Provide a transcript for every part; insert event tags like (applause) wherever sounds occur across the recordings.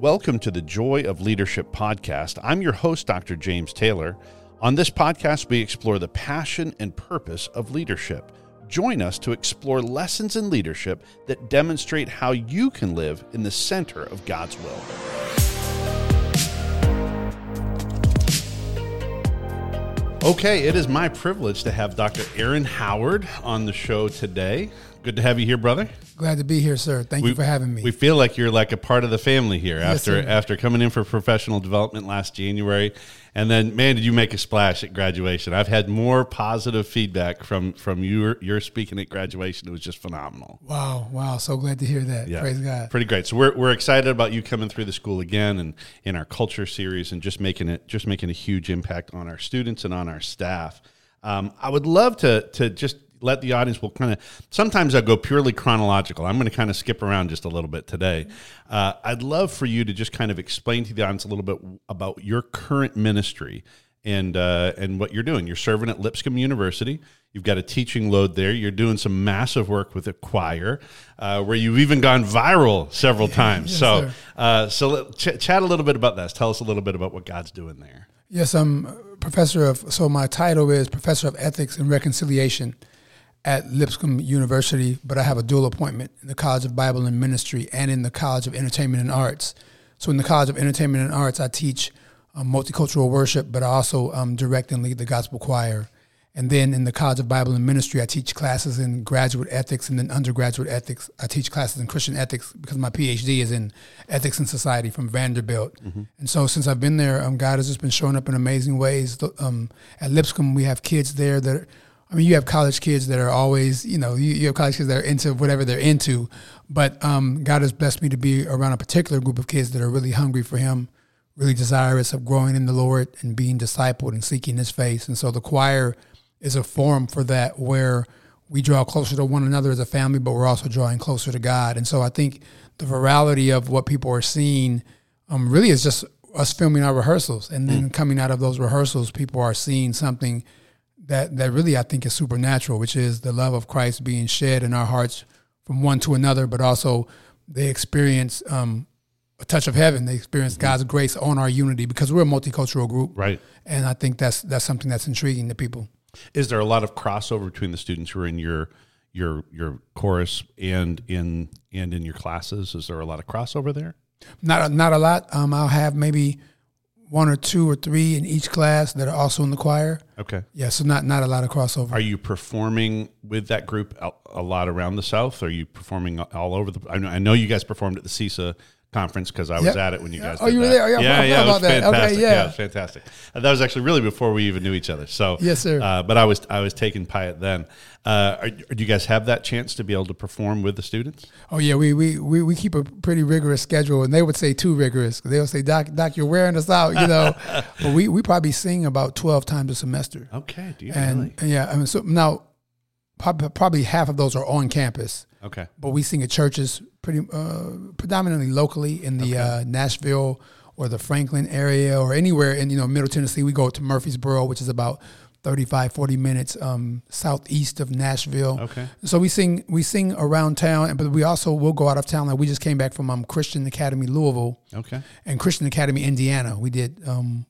Welcome to the Joy of Leadership podcast. I'm your host, Dr. James Taylor. On this podcast, we explore the passion and purpose of leadership. Join us to explore lessons in leadership that demonstrate how you can live in the center of God's will. Okay, it is my privilege to have Dr. Aaron Howard on the show today. Good to have you here, brother. Glad to be here, sir. Thank we, you for having me. We feel like you're like a part of the family here Yes, after sir. after coming in for professional development last January, and then man, did you make a splash at graduation? I've had more positive feedback from from your your speaking at graduation. It was just phenomenal. wow, wow. So glad to hear that. Praise God. Pretty great. So we're, we're excited about you coming through the school again and in our culture series and just making it just making a huge impact on our students and on our staff. Um, I would love to to just let the audience will kind of sometimes I go purely chronological. I'm going to kind of skip around just a little bit today. Uh, I'd love for you to just kind of explain to the audience a little bit about your current ministry and uh, and what you're doing. You're serving at Lipscomb University. You've got a teaching load there. You're doing some massive work with a choir, uh, where you've even gone viral several (laughs) times. Yes, so, uh, so ch- chat a little bit about this. Tell us a little bit about what God's doing there. Yes, I'm professor of, so my title is Professor of Ethics and Reconciliation at Lipscomb University, but I have a dual appointment in the College of Bible and Ministry and in the College of Entertainment and Arts. So in the College of Entertainment and Arts, I teach um, multicultural worship, but I also um, direct and lead the gospel choir. And then in the College of Bible and Ministry, I teach classes in graduate ethics and then undergraduate ethics. I teach classes in Christian ethics because my PhD is in ethics and society from Vanderbilt. And so since I've been there, um, God has just been showing up in amazing ways. Um, at Lipscomb, we have kids there that, are, I mean, you have college kids that are always, you know, you, you have college kids that are into whatever they're into. But um, God has blessed me to be around a particular group of kids that are really hungry for Him really desirous of growing in the Lord and being discipled and seeking His face. And so the choir is a forum for that where we draw closer to one another as a family, but we're also drawing closer to God. And so I think the virality of what people are seeing um, really is just us filming our rehearsals. And then coming out of those rehearsals, people are seeing something that, that really I think is supernatural, which is the love of Christ being shed in our hearts from one to another, but also they experience um, a touch of heaven. They experience God's grace on our unity because we're a multicultural group, Right. and I think that's that's something that's intriguing to people. Is there a lot of crossover between the students who are in your your your chorus and in and in your classes? Is there a lot of crossover there? Not not a lot. Um, I'll have maybe one or two or three in each class that are also in the choir. Okay. Yeah, so not not a lot of crossover. Are you performing with that group a, a lot around the South? Are you performing all over the? I know, I know you guys performed at the CISA conference because I was Yep. at it when you guys. Oh, you were that. there? Yeah, yeah, yeah. It was that. Okay, fantastic. yeah. it was fantastic. Uh, that was actually really before we even knew each other. So Yes, sir. Uh, but I was I was taking Pyatt then. Uh, are, do you guys have that chance to be able to perform with the students? Oh yeah, we, we we we keep a pretty rigorous schedule, and they would say too rigorous. They would say, "Doc, Doc, you're wearing us out," you know. (laughs) but we we probably sing about twelve times a semester. Okay. Do you and really? and yeah, I mean, so now probably, half of those are on campus, Okay. but we sing at churches pretty uh, predominantly locally in the uh, Nashville or the Franklin area or anywhere in you know Middle Tennessee. We go to Murfreesboro, which is about 35, 40 minutes um, southeast of Nashville. Okay. So we sing we sing around town, but we also will go out of town. Like we just came back from um, Christian Academy Louisville Okay. and Christian Academy Indiana. We did, um,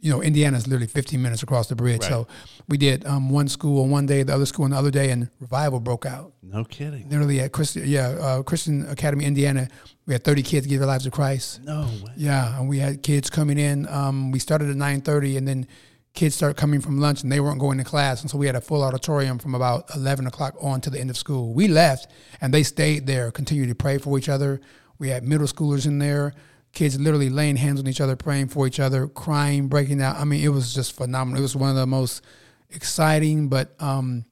you know, Indiana is literally 15 minutes across the bridge. Right. So we did um, one school on one day, the other school on the other day, and revival broke out. No kidding. Literally at Christian, yeah, uh, Christian Academy Indiana, we had 30 kids give their lives to Christ. No way. Yeah, and we had kids coming in. Um, we started at 9:30, and then kids started coming from lunch, and they weren't going to class, and so we had a full auditorium from about 11 o'clock on to the end of school. We left, and they stayed there, continued to pray for each other. We had middle schoolers in there, kids literally laying hands on each other, praying for each other, crying, breaking down. I mean, it was just phenomenal. It was one of the most exciting, but um,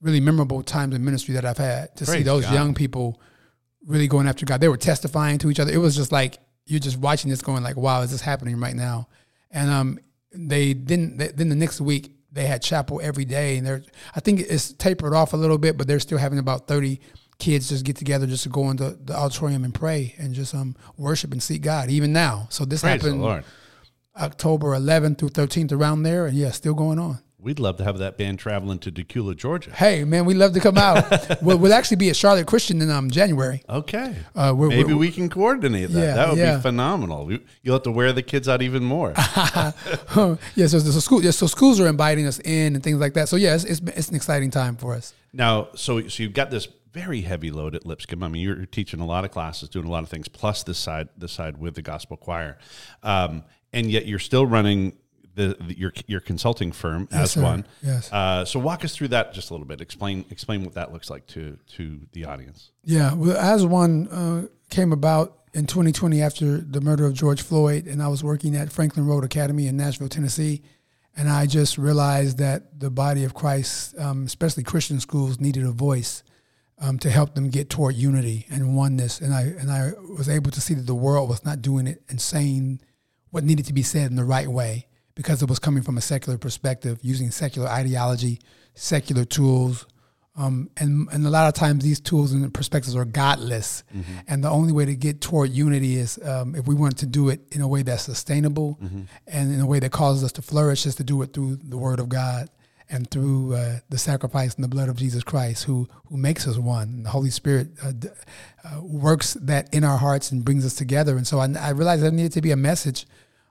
really memorable times in ministry that I've had to see those God. young people really going after God. They were testifying to each other. It was just like you're just watching this, going like, "Wow, is this happening right now?" And um, they didn't. They, then the next week they had chapel every day, and they're. I think it's tapered off a little bit, but they're still having about thirty kids just get together just to go into the auditorium and pray and just um worship and seek God even now. So this Praise happened October 11th through 13th around there, and yeah, still going on. We'd love to have that band traveling to Dacula, Georgia. Hey, man, we'd love to come out. (laughs) we'll, we'll actually be at Charlotte Christian in um, January. Okay. Uh, we're- Maybe we're- we can coordinate that. Yeah, that would yeah. be phenomenal. You- You'll have to wear the kids out even more. (laughs) yeah, so, so school, yeah, so schools are inviting us in and things like that. So yeah, it's, it's, it's an exciting time for us. Now, so so you've got this very heavy load at Lipscomb. I mean, you're teaching a lot of classes, doing a lot of things, plus this side this side with the gospel choir, um, and yet you're still running the, the your your consulting firm as sir. one. Yes. Uh, so walk us through that just a little bit. Explain explain what that looks like to to the audience. Yeah, well, As One uh, came about in 2020 after the murder of George Floyd, and I was working at Franklin Road Academy in Nashville, Tennessee, and I just realized that the body of Christ, um, especially Christian schools, needed a voice um, to help them get toward unity and oneness. And I and I was able to see that the world was not doing it and saying what needed to be said in the right way because it was coming from a secular perspective, using secular ideology, secular tools, um, and and a lot of times these tools and perspectives are godless. And the only way to get toward unity is um, if we want to do it in a way that's sustainable and in a way that causes us to flourish, is to do it through the Word of God and through uh, the sacrifice and the blood of Jesus Christ, who who makes us one. The Holy Spirit uh, d- uh, works that in our hearts and brings us together. And so I, I realized there needed to be a message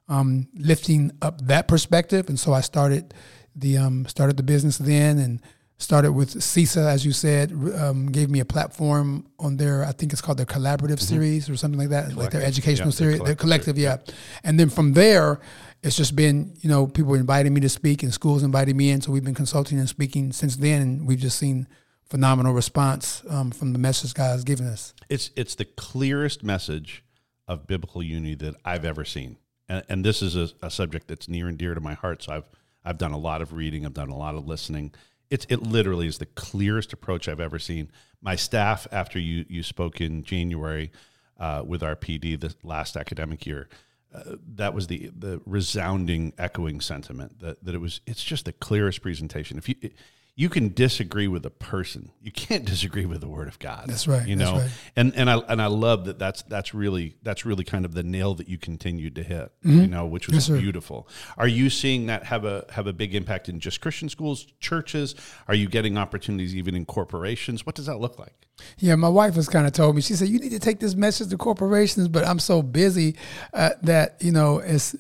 um, lifting up that perspective. And so I started the um, started the business then and started with CISA, as you said, um, gave me a platform on their, I think it's called their collaborative series or something like that, like their educational Yeah, their series, their collective collective, yeah. And then from there, it's just been, you know, people inviting me to speak and schools inviting me in. So we've been consulting and speaking since then. And we've just seen phenomenal response um, from the message God has given us. It's it's the clearest message of biblical unity that I've ever seen, and, and this is a, a subject that's near and dear to my heart. So I've I've done a lot of reading, I've done a lot of listening. It's it literally is the clearest approach I've ever seen. My staff, after you you spoke in January uh, with our PD the last academic year, that was the the resounding echoing sentiment that, that it was it's just the clearest presentation. If you you can disagree with a person you can't (laughs) disagree with the word of god That's right, you know right. and and i and i love that that's that's really that's really kind of the nail that you continued to hit you know which was Mm-hmm. Yes, sir. beautiful are you seeing that have a have a big impact in just christian schools churches are you getting opportunities even in corporations what does that look like Yeah, my wife has kind of told me. She said you need to take this message to corporations, but I'm so busy uh, that you know it's.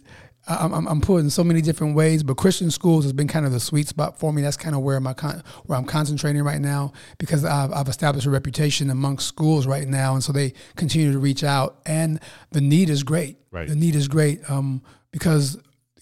I'm, I'm, I'm put in so many different ways, but Christian schools has been kind of the sweet spot for me. That's kind of where my con- where I'm concentrating right now because I've, I've established a reputation amongst schools right now, and so they continue to reach out, and the need is great. Right. The need is great um, because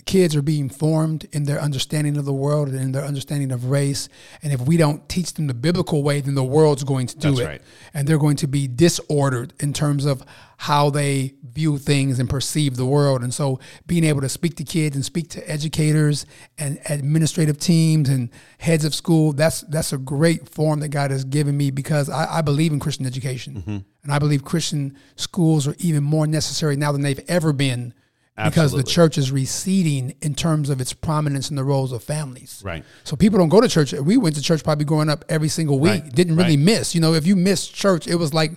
kids are being formed in their understanding of the world and in their understanding of race. And if we don't teach them the biblical way, then the world's going to do That's it. right. And they're going to be disordered in terms of how they view things and perceive the world. And so being able to speak to kids and speak to educators and administrative teams and heads of school, that's that's a great form that God has given me because I, I believe in Christian education. Mm-hmm. And I believe Christian schools are even more necessary now than they've ever been because the church is receding in terms of its prominence in the roles of families. Right. So people don't go to church. We went to church probably growing up every single week. Right, Didn't really right. miss. You know, if you missed church, it was like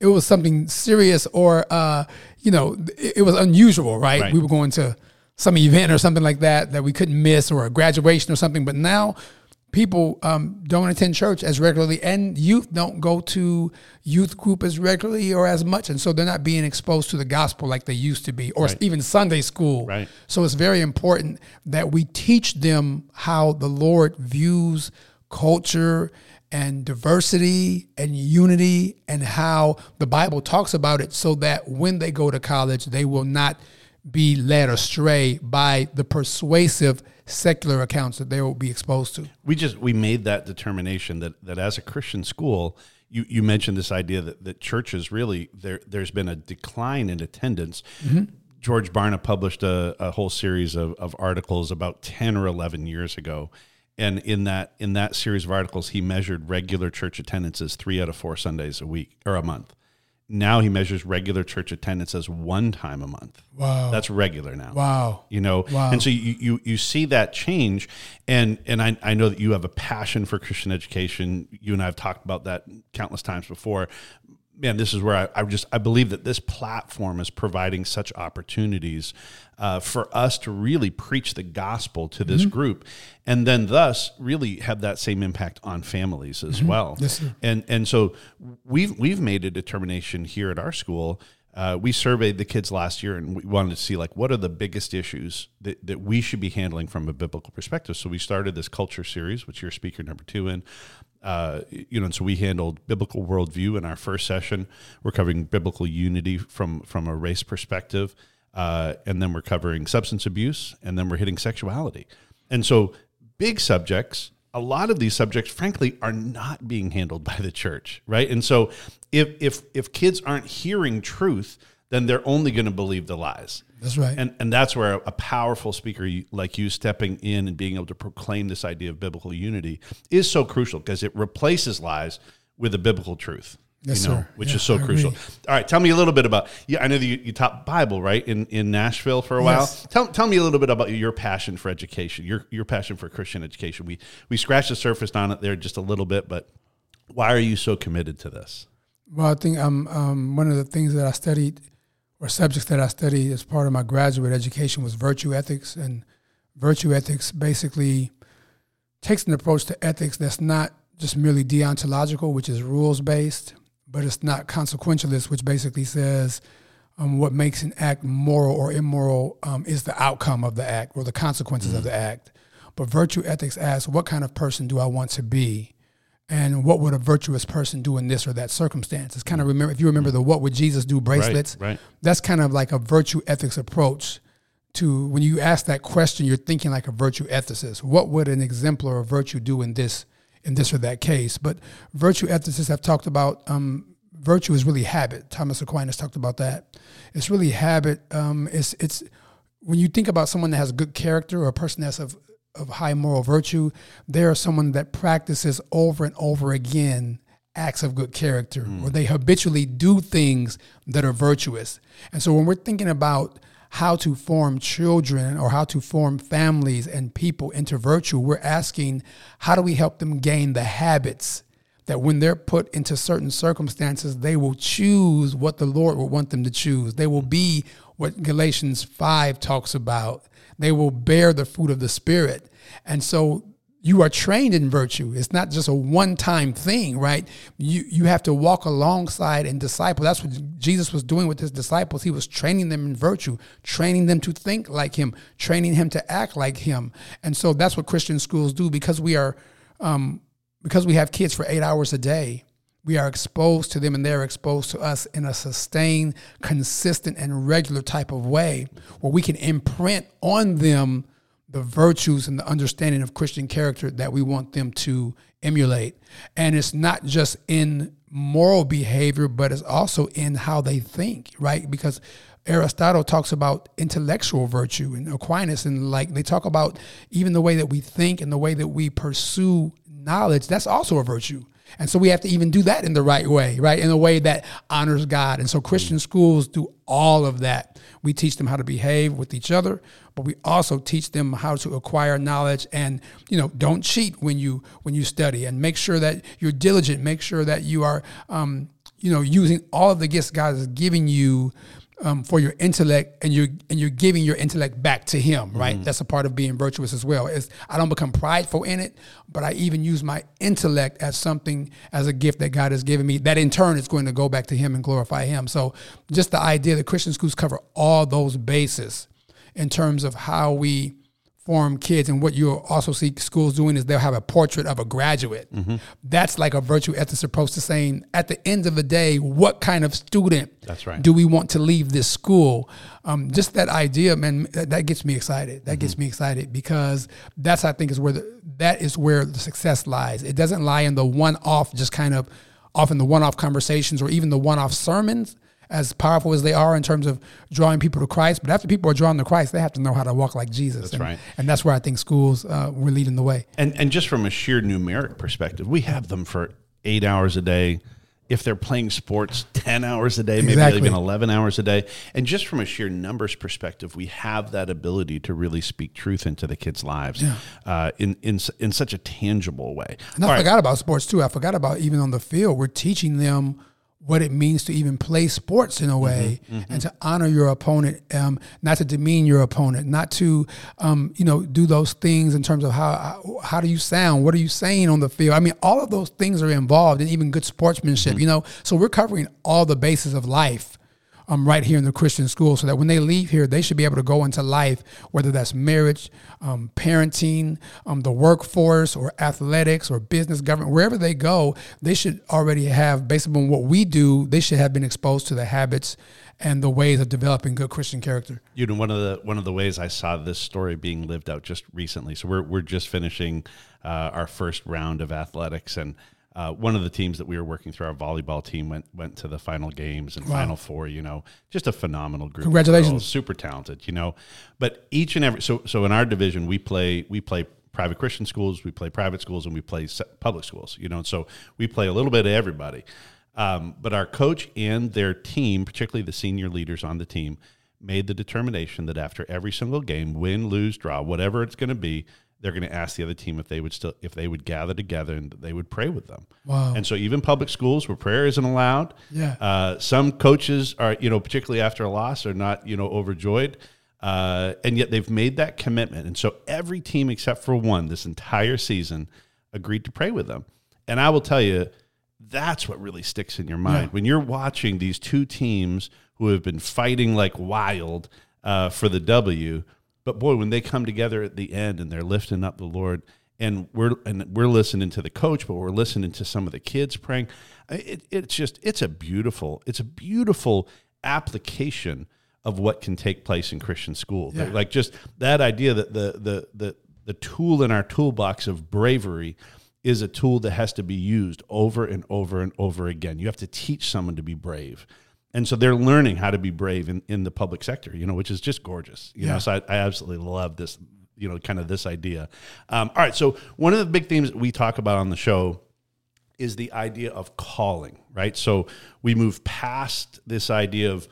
it was something serious or uh, you know, it, it was unusual, right? Right. We were going to some event or something like that that we couldn't miss or a graduation or something. But now people um, don't attend church as regularly and youth don't go to youth group as regularly or as much and so they're not being exposed to the gospel like they used to be or Right. even sunday school Right. so it's very important that we teach them how the lord views culture and diversity and unity and how the bible talks about it so that when they go to college they will not be led astray by the persuasive secular accounts that they will be exposed to. we just we made that determination that that as a Christian school, you, you mentioned this idea that, that churches really there there's been a decline in attendance. Mm-hmm. George Barna published a, a whole series of, of articles about ten or eleven years ago. And in that in that series of articles, he measured regular church attendances three out of four Sundays a week or a month. Now he measures regular church attendance as one time a month. Wow. That's regular now Wow. you know Wow. and so you, you you see that change and and I, I know that you have a passion for christian education you and i have talked about that countless times before man, this is where I, I just I believe that this platform is providing such opportunities uh, for us to really preach the gospel to this mm-hmm. group, and then thus really have that same impact on families as mm-hmm. well. Yes, and and so we've we've made a determination here at our school. Uh, we surveyed the kids last year and we wanted to see like what are the biggest issues that, that we should be handling from a biblical perspective so we started this culture series which you're speaker number two in uh, you know, and so we handled biblical worldview in our first session. We're covering biblical unity from from a race perspective, uh, and then we're covering substance abuse, and then we're hitting sexuality. And so, big subjects. A lot of these subjects, frankly, are not being handled by the church, right? And so, if if if kids aren't hearing truth, then they're only going to believe the lies. That's right. And and that's where a powerful speaker like you stepping in and being able to proclaim this idea of biblical unity is so crucial because it replaces lies with a biblical truth. Yes, you know, sir. which yeah, is so I crucial. Agree. All right, tell me a little bit about. Yeah, I know that you, you taught Bible right in, in Nashville for a while. Yes. Tell, tell me a little bit about your passion for education, your your passion for Christian education. We we scratched the surface on it there just a little bit, but why are you so committed to this? Well, I think um, um, one of the things that I studied or subjects that I studied as part of my graduate education was virtue ethics. And virtue ethics basically takes an approach to ethics that's not just merely deontological, which is rules based, but it's not consequentialist, which basically says um, what makes an act moral or immoral um, is the outcome of the act or the consequences mm-hmm. of the act. But virtue ethics asks, what kind of person do I want to be? And what would a virtuous person do in this or that circumstance. It's kind of remember if you remember the what would Jesus do bracelets. Right, right. That's kind of like a virtue ethics approach to when you ask that question, you're thinking like a virtue ethicist. What would an exemplar of virtue do in this in this or that case? But virtue ethicists have talked about um, virtue is really habit. Thomas Aquinas talked about that. It's really habit. Um, it's it's when you think about someone that has good character or a person that's of of high moral virtue, they are someone that practices over and over again acts of good character, mm. or they habitually do things that are virtuous. And so when we're thinking about how to form children or how to form families and people into virtue, we're asking how do we help them gain the habits that when they're put into certain circumstances, they will choose what the Lord would want them to choose. They will be what Galatians 5 talks about they will bear the fruit of the Spirit. And so you are trained in virtue. It's not just a one-time thing, right? You you have to walk alongside and disciple. That's what Jesus was doing with his disciples. He was training them in virtue, training them to think like him, training him to act like him. And so that's what Christian schools do because we are um, because we have kids for eight hours a day we are exposed to them and they're exposed to us in a sustained, consistent, and regular type of way where we can imprint on them the virtues and the understanding of Christian character that we want them to emulate. And it's not just in moral behavior, but it's also in how they think, right? Because Aristotle talks about intellectual virtue and Aquinas and like they talk about even the way that we think and the way that we pursue knowledge, that's also a virtue. And so we have to even do that in the right way, right? In a way that honors God. And so Christian schools do all of that. We teach them how to behave with each other, but we also teach them how to acquire knowledge and, you know, don't cheat when you when you study and make sure that you're diligent, make sure that you are um, you know, using all of the gifts God is giving you um, for your intellect and you're and you're giving your intellect back to him right? Mm-hmm. that's a part of being virtuous as well. Is i don't become prideful in it but i even use my intellect as something as a gift that god has given me that in turn is going to go back to him and glorify him. So just the idea that christian schools cover all those bases in terms of how we form kids and what you'll also see schools doing is they'll have a portrait of a graduate. Mm-hmm. that's like a virtue ethics approach to saying at the end of the day what kind of student that's right. do we want to leave this school? Um, just that idea man that, that gets me excited. That mm-hmm. gets me excited because that's i think is where the, that is where the success lies. It doesn't lie in the one-off just kind of often the one-off conversations or even the one-off sermons as powerful as they are in terms of drawing people to Christ. But after people are drawn to Christ, they have to know how to walk like Jesus. That's and, right. And that's where I think schools uh, were leading the way. And and just from a sheer numeric perspective, we have them for eight hours a day. If they're playing sports (laughs) 10 hours a day, maybe exactly. even 11 hours a day. And just from a sheer numbers perspective, we have that ability to really speak truth into the kids' lives yeah. uh, in, in, in such a tangible way. And I All forgot right. about sports too. I forgot about even on the field, we're teaching them what it means to even play sports in a way mm-hmm, mm-hmm. and to honor your opponent, um, not to demean your opponent, not to, um, you know, do those things in terms of how, how do you sound? What are you saying on the field? I mean, all of those things are involved in even good sportsmanship, mm-hmm. you know? So we're covering all the bases of life um, right here in the Christian school so that when they leave here, they should be able to go into life, whether that's marriage, um, parenting, um, the workforce, or athletics, or business, government, wherever they go, they should already have, based upon what we do, they should have been exposed to the habits and the ways of developing good Christian character. You know, one of the one of the ways I saw this story being lived out just recently. So we're we're just finishing uh, our first round of athletics, and uh, one of the teams that we were working through, our volleyball team, went went to the final games and wow. final four. You know, just a phenomenal group. Congratulations! super talented. You know, but each and every so so in our division we play we play private Christian schools, we play private schools, and we play public schools. You know, and so we play a little bit of everybody. Um, but our coach and their team, particularly the senior leaders on the team, made the determination that after every single game, win, lose, draw, whatever it's going to be, they're going to ask the other team if they would still if they would gather together and they would pray with them. Wow! And so even public schools where prayer isn't allowed, yeah. Uh, some coaches are you know particularly after a loss are not you know overjoyed, uh, and yet they've made that commitment. And so every team except for one this entire season agreed to pray with them. And I will tell you, that's what really sticks in your mind yeah. when you're watching these two teams who have been fighting like wild uh, for the W but boy, when they come together at the end and they're lifting up the Lord, and we're and we're listening to the coach, but we're listening to some of the kids praying. It, it's just it's a beautiful it's a beautiful application of what can take place in Christian school. Yeah. Like just that idea that the the the the tool in our toolbox of bravery is a tool that has to be used over and over and over again. You have to teach someone to be brave and so they're learning how to be brave in, in the public sector, you know, which is just gorgeous. You yeah. know, so I, I, absolutely love this, you know, kind of this idea. Um, all right, so one of the big themes that we talk about on the show is the idea of calling, right? So we move past this idea of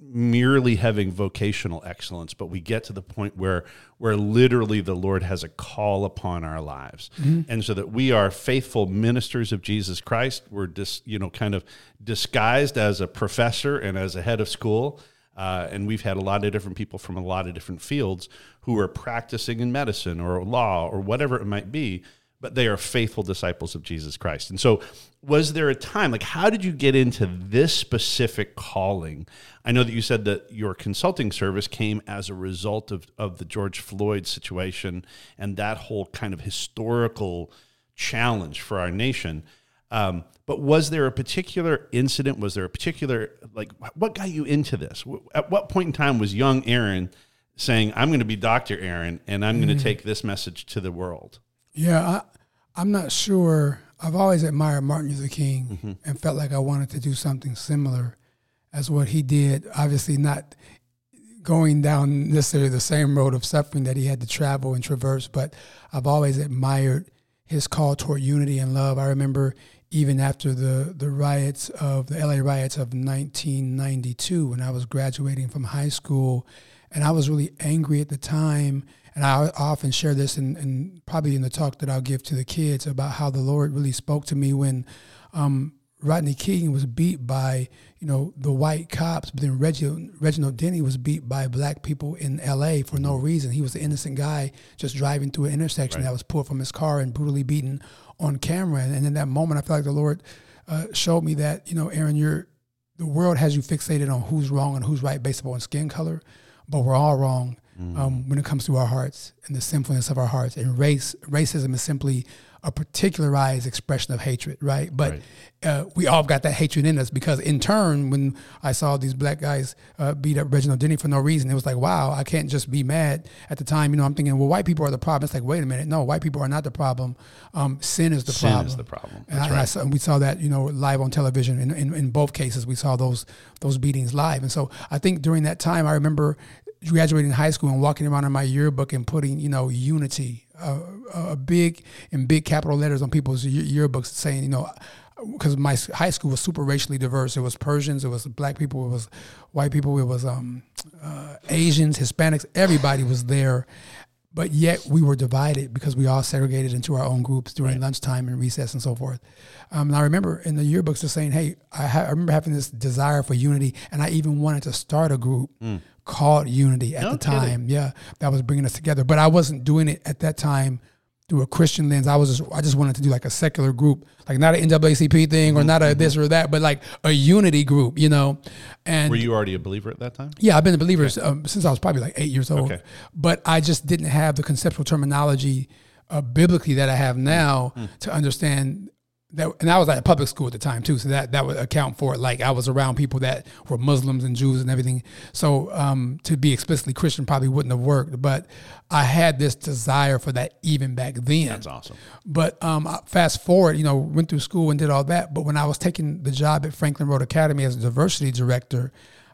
merely having vocational excellence, but we get to the point where where literally the Lord has a call upon our lives, mm-hmm. and so that we are faithful ministers of Jesus Christ. We're just you know kind of disguised as a professor and as a head of school. Uh, and we've had a lot of different people from a lot of different fields who are practicing in medicine or law or whatever it might be but they are faithful disciples of Jesus Christ. And so, was there a time, like, how did you get into this specific calling? I know that you said that your consulting service came as a result of, of the George Floyd situation and that whole kind of historical challenge for our nation. Um, but was there a particular incident? Was there a particular, like, what got you into this? At what point in time was young Aaron saying, I'm going to be Dr. Aaron and I'm mm-hmm. going to take this message to the world? Yeah, I'm not sure. I've always admired Martin Luther King mm-hmm. and felt like I wanted to do something similar as what he did. Obviously, not going down necessarily the same road of suffering that he had to travel and traverse, but I've always admired his call toward unity and love. I remember even after the, the riots of the LA riots of 1992 when I was graduating from high school, and I was really angry at the time and I often share this in, in, probably in the talk that I'll give to the kids about how the Lord really spoke to me when um, Rodney King was beat by you know the white cops, but then Reginald, Reginald Denny was beat by black people in L.A. for no mm-hmm. reason. He was an innocent guy just driving through an intersection right. that was pulled from his car and brutally beaten on camera. And in that moment, I felt like the Lord uh, showed me that you know, Aaron, you're the world has you fixated on who's wrong and who's right based upon skin color, but we're all wrong mm. um, when it comes to our hearts and the sinfulness of our hearts. And race racism is simply a particularized expression of hatred, right? But right. Uh, we all got that hatred in us because, in turn, when I saw these black guys uh, beat up Reginald Denny for no reason, it was like, wow, I can't just be mad. At the time, you know, I'm thinking, well, white people are the problem. It's like, wait a minute, no, white people are not the problem. Um, sin is the sin problem. Sin is the problem. And, I, right. and, saw, and, we saw that, you know, live on television. In, in, in both cases, we saw those those beatings live. And so I think during that time, I remember graduating high school and walking around in my yearbook and putting, you know, unity, uh, a big in big capital letters on people's yearbooks saying, you know, because my high school was super racially diverse. It was Persians, it was black people, it was white people, it was um, uh, Asians, Hispanics. Everybody was there. but yet we were divided because we all segregated into our own groups during right. lunchtime and recess and so forth. Um, and I remember in the yearbooks just saying, "Hey, I, ha- I, remember having this desire for unity, and I even wanted to start a group mm. Called Unity at no the time. Kidding. Yeah, that was bringing us together. But I wasn't doing it at that time through a Christian lens. I was just I just wanted to do like a secular group, like not an NAACP thing or mm-hmm. not a this or that, but like a unity group, you know. And were you already a believer at that time? Yeah, I've been a believer okay. um, since I was probably like eight years old. Okay. But I just didn't have the conceptual terminology uh, biblically that I have now mm-hmm. to understand that, and I was at a public school at the time too, so that that would account for it. Like I was around people that were Muslims and Jews and everything. So um, to be explicitly Christian probably wouldn't have worked. But I had this desire for that even back then. That's awesome. But um, fast forward, you know, went through school and did all that. But when I was taking the job at Franklin Road Academy as a diversity director,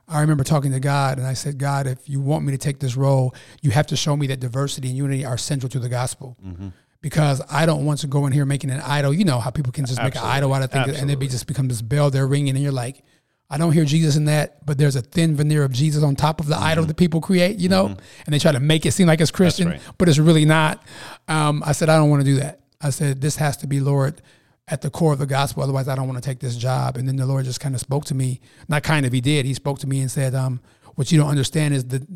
I remember talking to God and I said, God, if you want me to take this role, you have to show me that diversity and unity are central to the gospel. Mm-hmm because I don't want to go in here making an idol. You know how people can just Absolutely. make an idol out of things Absolutely. and it just become this bell they're ringing and you're like, I don't hear Jesus in that, but there's a thin veneer of Jesus on top of the mm-hmm. idol that people create, you know, mm-hmm. and they try to make it seem like it's Christian, right. but it's really not. Um, I said, I don't want to do that. I said, this has to be, Lord, at the core of the gospel. Otherwise, I don't want to take this job. And then the Lord just kind of spoke to me. Not kind of, He did. He spoke to me and said, um, "What you don't understand is the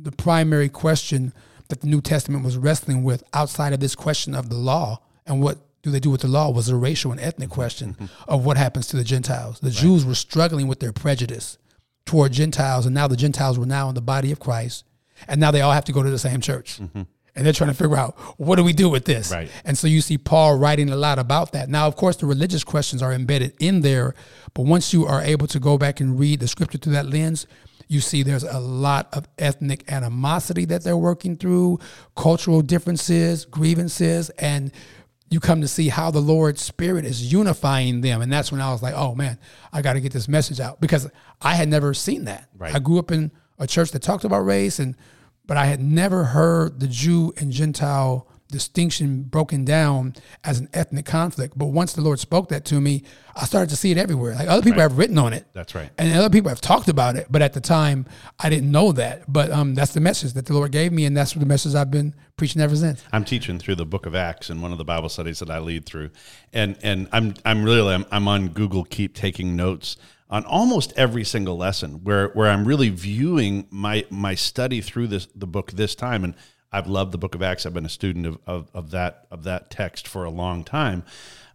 the primary question that the New Testament was wrestling with outside of this question of the law and what do they do with the law was a racial and ethnic question mm-hmm. of what happens to the Gentiles. The right. Jews were struggling with their prejudice toward Gentiles, and now the Gentiles were now in the body of Christ, and now they all have to go to the same church. Mm-hmm. And they're trying to figure out what do we do with this? Right. And so you see Paul writing a lot about that. Now, of course, the religious questions are embedded in there, but once you are able to go back and read the scripture through that lens, you see there's a lot of ethnic animosity that they're working through, cultural differences, grievances, and you come to see how the Lord's Spirit is unifying them. And that's when I was like, oh man, I got to get this message out because I had never seen that. Right. I grew up in a church that talked about race, and but I had never heard the Jew and Gentile distinction broken down as an ethnic conflict. But once the Lord spoke that to me, I started to see it everywhere. Like other people right. have written on it. That's right. And other people have talked about it. But at the time, I didn't know that. But um, that's the message that the Lord gave me. And that's the message I've been preaching ever since. I'm teaching through the book of Acts in one of the Bible studies that I lead through. And, and I'm, I'm really, I'm, I'm on Google Keep taking notes on almost every single lesson where, where I'm really viewing my, my study through this, the book this time. And I've loved the Book of Acts. I've been a student of, of, of that of that text for a long time.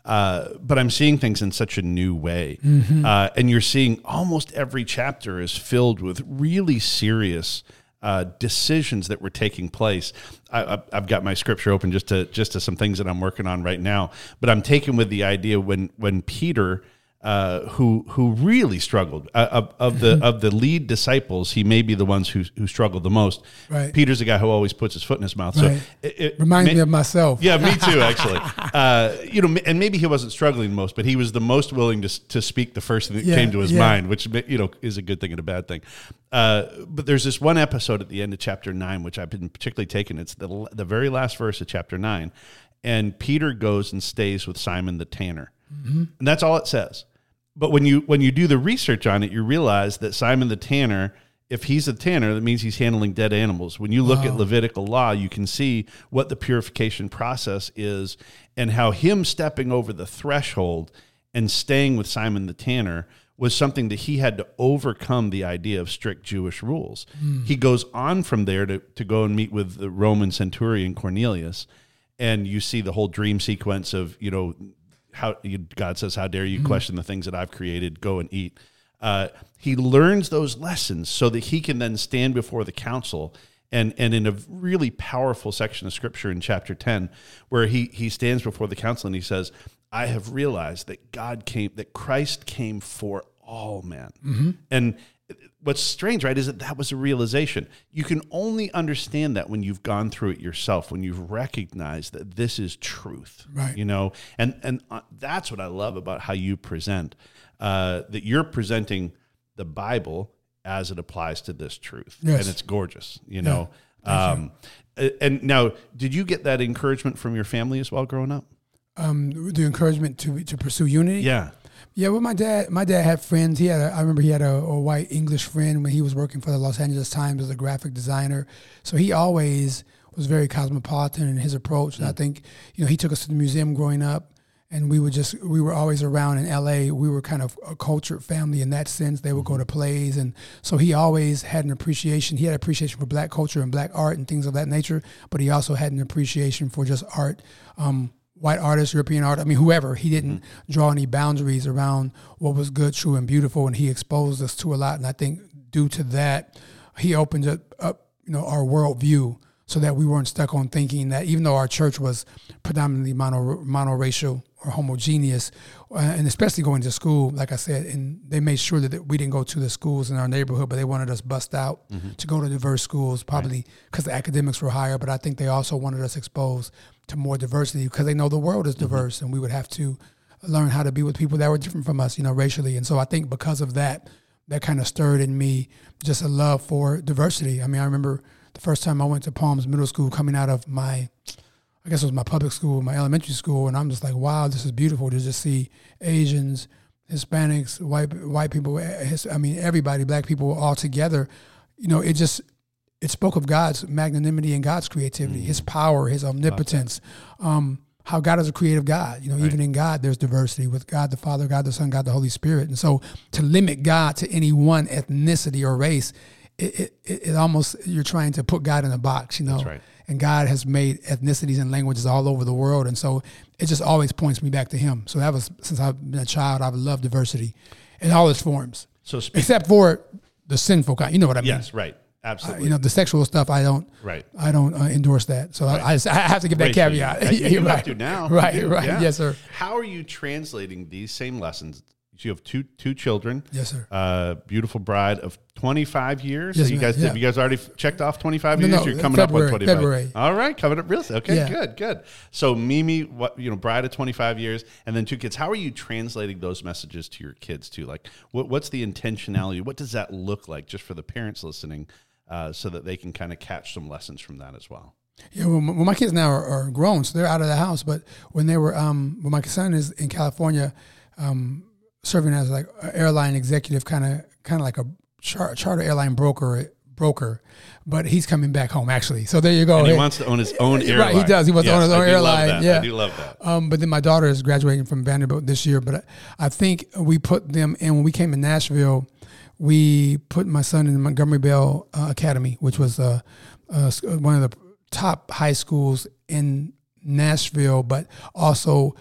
Uh, but I'm seeing things in such a new way. Mm-hmm. Uh, and you're seeing almost every chapter is filled with really serious uh, decisions that were taking place. I, have got my scripture open just to just to some things that I'm working on right now. But I'm taken with the idea when when Peter uh, who who really struggled uh, of, of the of the lead disciples. He may be the ones who who struggled the most. Right. Peter's the guy who always puts his foot in his mouth. Right. So it, it reminds may, me of myself. Yeah, me too. (laughs) Actually, uh, you know, and maybe he wasn't struggling most, but he was the most willing to to speak the first thing that yeah, came to his yeah. mind, which you know is a good thing and a bad thing. Uh, but there's this one episode at the end of chapter nine, which I've been particularly taken. It's the the very last verse of chapter nine, and Peter goes and stays with Simon the tanner, mm-hmm. and that's all it says but when you when you do the research on it, you realize that Simon the tanner, if he's a tanner, that means he's handling dead animals. When you look wow. at Levitical law, you can see what the purification process is and how him stepping over the threshold and staying with Simon the tanner was something that he had to overcome the idea of strict Jewish rules. Mm. He goes on from there to, to go and meet with the Roman centurion Cornelius. And you see the whole dream sequence of, you know, how God says, "How dare you mm-hmm. question the things that I've created? Go and eat." Uh, he learns those lessons so that he can then stand before the council and and in a really powerful section of scripture in chapter 10 where he he stands before the council and he says i have realized that god came that christ came for all men mm-hmm. and what's strange, right, is that that was a realization. You can only understand that when you've gone through it yourself, when you've recognized that this is truth, right? You know, and and uh, that's what I love about how you present. Uh, that you're presenting the Bible as it applies to this truth, yes. and it's gorgeous. You know. Yeah, um, and now, did you get that encouragement from your family as well growing up? Um, the encouragement to to pursue unity. Yeah. Yeah, well, my dad, my dad had friends. He had, a, I remember he had a, a, white English friend when he was working for the Los Angeles Times as a graphic designer. So he always was very cosmopolitan in his approach. And I think, you know, he took us to the museum growing up and we would just we were always around in LA. We were kind of a cultured family in that sense. They would go to plays, and so he always had an appreciation. He had appreciation for black culture and black art and things of that nature. But he also had an appreciation for just art, um, white artists, European art. I mean, whoever. He didn't mm-hmm. draw any boundaries around what was good, true, and beautiful, and he exposed us to a lot. And I think due to that, he opened up, up you know, our worldview so that we weren't stuck on thinking that even though our church was predominantly mono monoracial or homogeneous, uh, and especially going to school, like I said, and they made sure that we didn't go to the schools in our neighborhood, but they wanted us bust out mm-hmm. to go to diverse schools, probably because right. the academics were higher. But I think they also wanted us exposed to more diversity because they know the world is mm-hmm. diverse, mm-hmm. and we would have to learn how to be with people that were different from us, you know, racially. And so I think because of that, that kind of stirred in me just a love for diversity. I mean, I remember the first time I went to Palms Middle School coming out of my I guess it was my public school, my elementary school, and I'm just like, wow, this is beautiful to just see Asians, Hispanics, white white people, his, I mean everybody, black people all together. You know, it just it spoke of God's magnanimity and God's creativity, mm. His power, His omnipotence. Um, how God is a creative God. You know, right. even in God, there's diversity with God the Father, God the Son, God the Holy Spirit. And so to limit God to any one ethnicity or race, it, it, it almost, you're trying to put God in a box, you know. That's right and God has made ethnicities and languages all over the world, and so it just always points me back to Him. So that was since I've been a child, I've loved diversity in all its forms. So speak- except for the sinful kind, you know what I mean? Yes, right. Absolutely. Uh, you know the sexual stuff. I don't. Right. I don't uh, endorse that. So right. I, I, just, I, have to give that caveat. (laughs) You, you right. have to now. Right. Right. Yeah. Yes, sir. How are you translating these same lessons you have two two children. Yes, sir. Uh, beautiful bride of 25 years. Yes, so you guys yeah. have you guys already checked off 25 no, years? No, You're coming February, up on 25. February. All right, coming up real okay, yeah. good, good. So Mimi, what you know, bride of 25 years and then two kids. How are you translating those messages to your kids too? Like what, what's the intentionality? What does that look like just for the parents listening uh, so that they can kind of catch some lessons from that as well? Yeah, well, my kids now are, are, grown, so they're out of the house. But when they were, um, when my son is in California, um, serving as like an airline executive, kind of kind of like a char- charter airline broker broker, but he's coming back home actually. So there you go. And he wants to own his own airline. (laughs) Right, he does. He wants yes, to own his own airline. Yeah, I do love that. Um, but then my daughter is graduating from Vanderbilt this year. But I, I think we put them in when we came to Nashville. We put my son in Montgomery Bell uh, Academy, which was uh, uh, one of the top high schools in Nashville, but also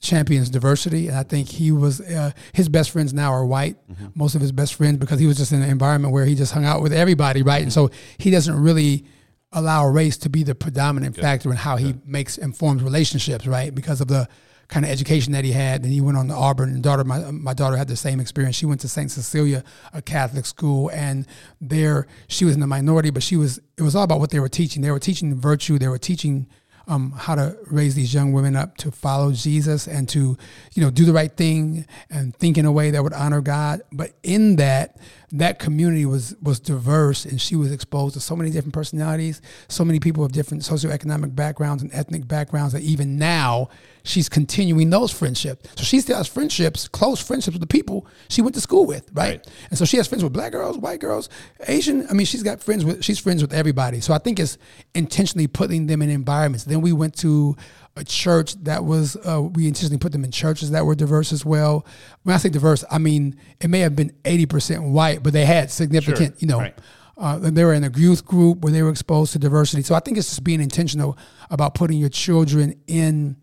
champions diversity. And I think he was, uh, his best friends now are white, mm-hmm. most of his best friends, because he was just in an environment where he just hung out with everybody, right? Mm-hmm. And so he doesn't really allow race to be the predominant factor in how he makes informed relationships, right? Because of the kind of education that he had. And he went on to Auburn. And daughter, my my daughter had the same experience. She went to Saint Cecilia, a Catholic school, and there she was in the minority, but she was. It was all about what they were teaching. They were teaching virtue. They were teaching um, how to raise these young women up to follow Jesus and to, you know, do the right thing and think in a way that would honor God. But in that, that community was was diverse and she was exposed to so many different personalities, so many people of different socioeconomic backgrounds and ethnic backgrounds that even now she's continuing those friendships. So she still has friendships, close friendships with the people she went to school with, right? right? And so she has friends with black girls, white girls, Asian. I mean, she's got friends with she's friends with everybody. So I think it's intentionally putting them in environments. Then we went to a church that was uh, we intentionally put them in churches that were diverse as well. When I say diverse, I mean it may have been eighty percent white, but they had significant, sure. you know. Right. Uh, they were in a youth group where they were exposed to diversity. So I think it's just being intentional about putting your children in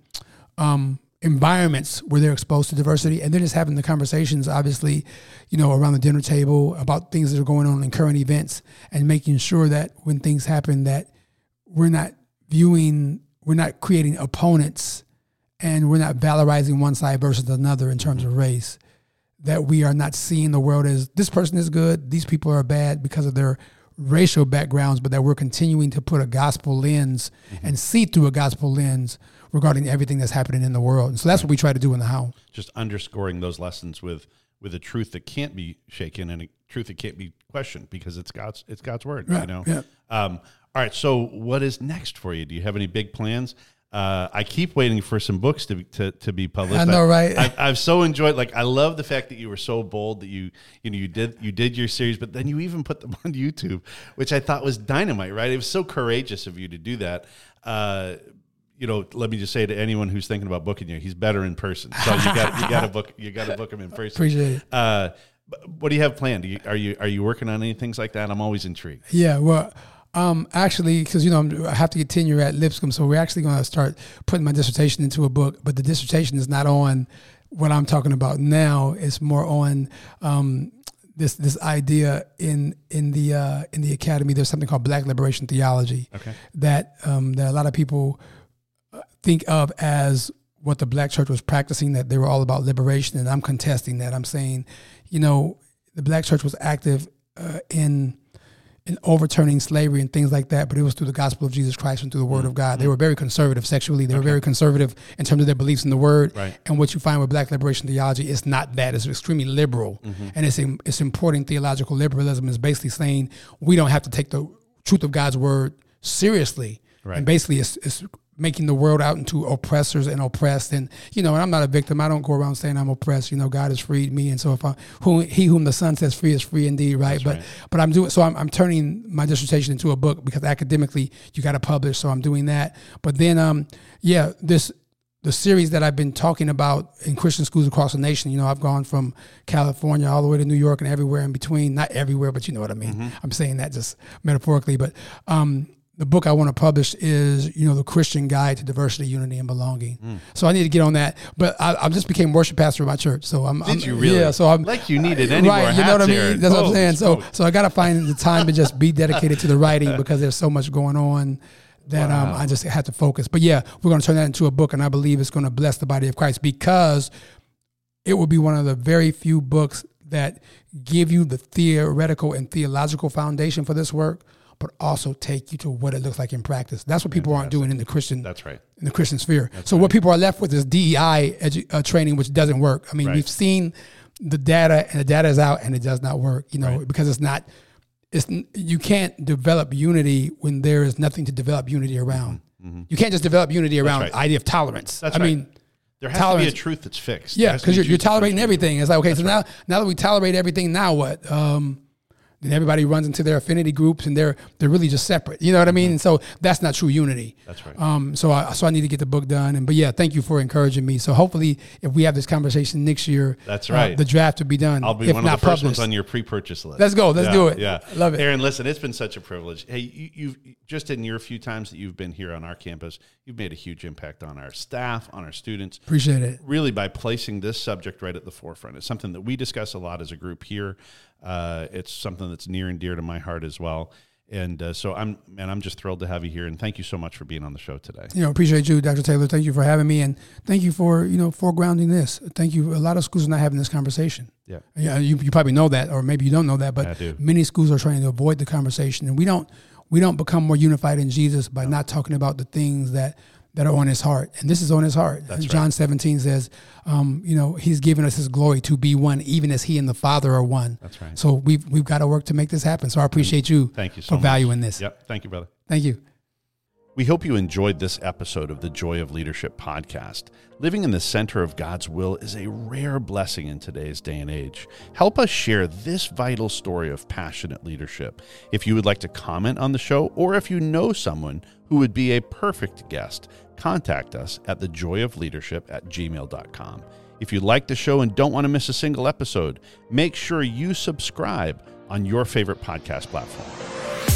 um, environments where they're exposed to diversity, and then just having the conversations, obviously, you know, around the dinner table about things that are going on in current events, and making sure that when things happen, that we're not viewing, we're not creating opponents, and we're not valorizing one side versus another in terms of race. That we are not seeing the world as this person is good, these people are bad because of their racial backgrounds, but that we're continuing to put a gospel lens mm-hmm. and see through a gospel lens regarding everything that's happening in the world. And so that's what we try to do in the how. Just underscoring those lessons with with a truth that can't be shaken and a truth that can't be questioned because it's God's it's God's word. You know. Yeah. Um, all right. So what is next for you? Do you have any big plans? Uh, I keep waiting for some books to to, to be published. I know, right? I've, I've so enjoyed. Like, I love the fact that you were so bold that you you know you did you did your series, but then you even put them (laughs) on YouTube, which I thought was dynamite. Right? It was so courageous of you to do that. Uh, you know, let me just say to anyone who's thinking about booking you, he's better in person. So you got you got to book you got to book him in person. (laughs) Appreciate it. Uh, what do you have planned? You, are you are you working on any things like that? I'm always intrigued. Yeah, well, um, actually, because you know I'm, i have to get tenure at Lipscomb, so we're actually going to start putting my dissertation into a book. But the dissertation is not on what I'm talking about now. It's more on um, this this idea in in the uh, in the academy. There's something called Black Liberation Theology Okay. that um, that a lot of people uh, think of as what the black church was practicing that they were all about liberation and i'm contesting that i'm saying you know the black church was active uh, in in overturning slavery and things like that but it was through the gospel of jesus christ and through the word of god. They were very conservative sexually. They were very conservative in terms of their beliefs in the word. Right. and what you find with black liberation theology is not that. It's extremely liberal. Mm-hmm. and it's it's importing theological liberalism is basically saying we don't have to take the truth of god's word seriously. Right. and basically it's, it's making the world out into oppressors and oppressed and you know and i'm not a victim i don't go around saying i'm oppressed you know god has freed me and so if i who he whom the son says free is free indeed right but right. but i'm doing so I'm, I'm turning my dissertation into a book because academically you got to publish so i'm doing that but then um yeah this the series that I've been talking about in Christian schools across the nation, you know, I've gone from California all the way to New York and everywhere in between. Not everywhere, but you know what I mean. I'm saying that just metaphorically. But um, the book I want to publish is, you know, the Christian Guide to Diversity, Unity, and Belonging. So I need to get on that. But I, I just became worship pastor of my church. So I'm. Did I'm, you really? Yeah. So I'm Like you needed any more right. You know what I mean? That's what I'm saying. So so I got to find the time to just be dedicated to the writing (laughs) because there's so much going on that um, I just had to focus. But yeah, we're going to turn that into a book, and I believe it's going to bless the body of Christ because it will be one of the very few books that give you the theoretical and theological foundation for this work, but also take you to what it looks like in practice. That's what people aren't doing in the Christian That's right. in the Christian sphere. so what people are left with is DEI edu- uh, training, which doesn't work. I mean, Right. we've seen the data, and the data is out, and it does not work. You know, because it's not. It's you can't develop unity when there is nothing to develop unity around. You can't just develop unity around right. the idea of tolerance. That's I right. mean, There has Tolerance. to be a truth that's fixed. Yeah, because you're, you're tolerating everything. It's like okay, so now now that we tolerate everything, now what? Um, then everybody runs into their affinity groups, and they're they're really just separate. You know what I mean? And so that's not true unity. Mm-hmm. That's right. Um, so I so I need to get the book done. And but yeah, thank you for encouraging me. So hopefully, if we have this conversation next year, That's uh, right. the draft will be done. I'll be if one of the first published. ones on your pre-purchase list. Let's go. Let's Yeah, do it. Yeah, Love it. Aaron, listen, it's been such a privilege. Hey, you, you've just in your few times that you've been here on our campus, you've made a huge impact on our staff, on our students. Appreciate it. Really, by placing this subject right at the forefront, it's something that we discuss a lot as a group here. Uh, it's something that's near and dear to my heart as well. And uh, so I'm, man, I'm just thrilled to have you here, and thank you so much for being on the show today. you know, appreciate you, Dr. Taylor. Thank you for having me, and thank you for you know foregrounding this. Thank you. A lot of schools are not having this conversation. Yeah. Yeah, you, you probably know that, or maybe you don't know that, but many schools are trying to avoid the conversation, and we don't we don't become more unified in Jesus by not talking about the things that that are on His heart, and this is on His heart. That's John seventeen says, um, you know, He's given us His glory to be one, even as He and the Father are one. That's right. So we've we've got to work to make this happen. So I appreciate you. Thank you so for much. valuing this. Yep. Thank you, brother. Thank you. We hope you enjoyed this episode of the Joy of Leadership podcast. Living in the center of God's will is a rare blessing in today's day and age. Help us share this vital story of passionate leadership. If you would like to comment on the show, or if you know someone who would be a perfect guest, contact us at thejoyofleadership at gmail.com. If you like the show and don't want to miss a single episode, make sure you subscribe on your favorite podcast platform.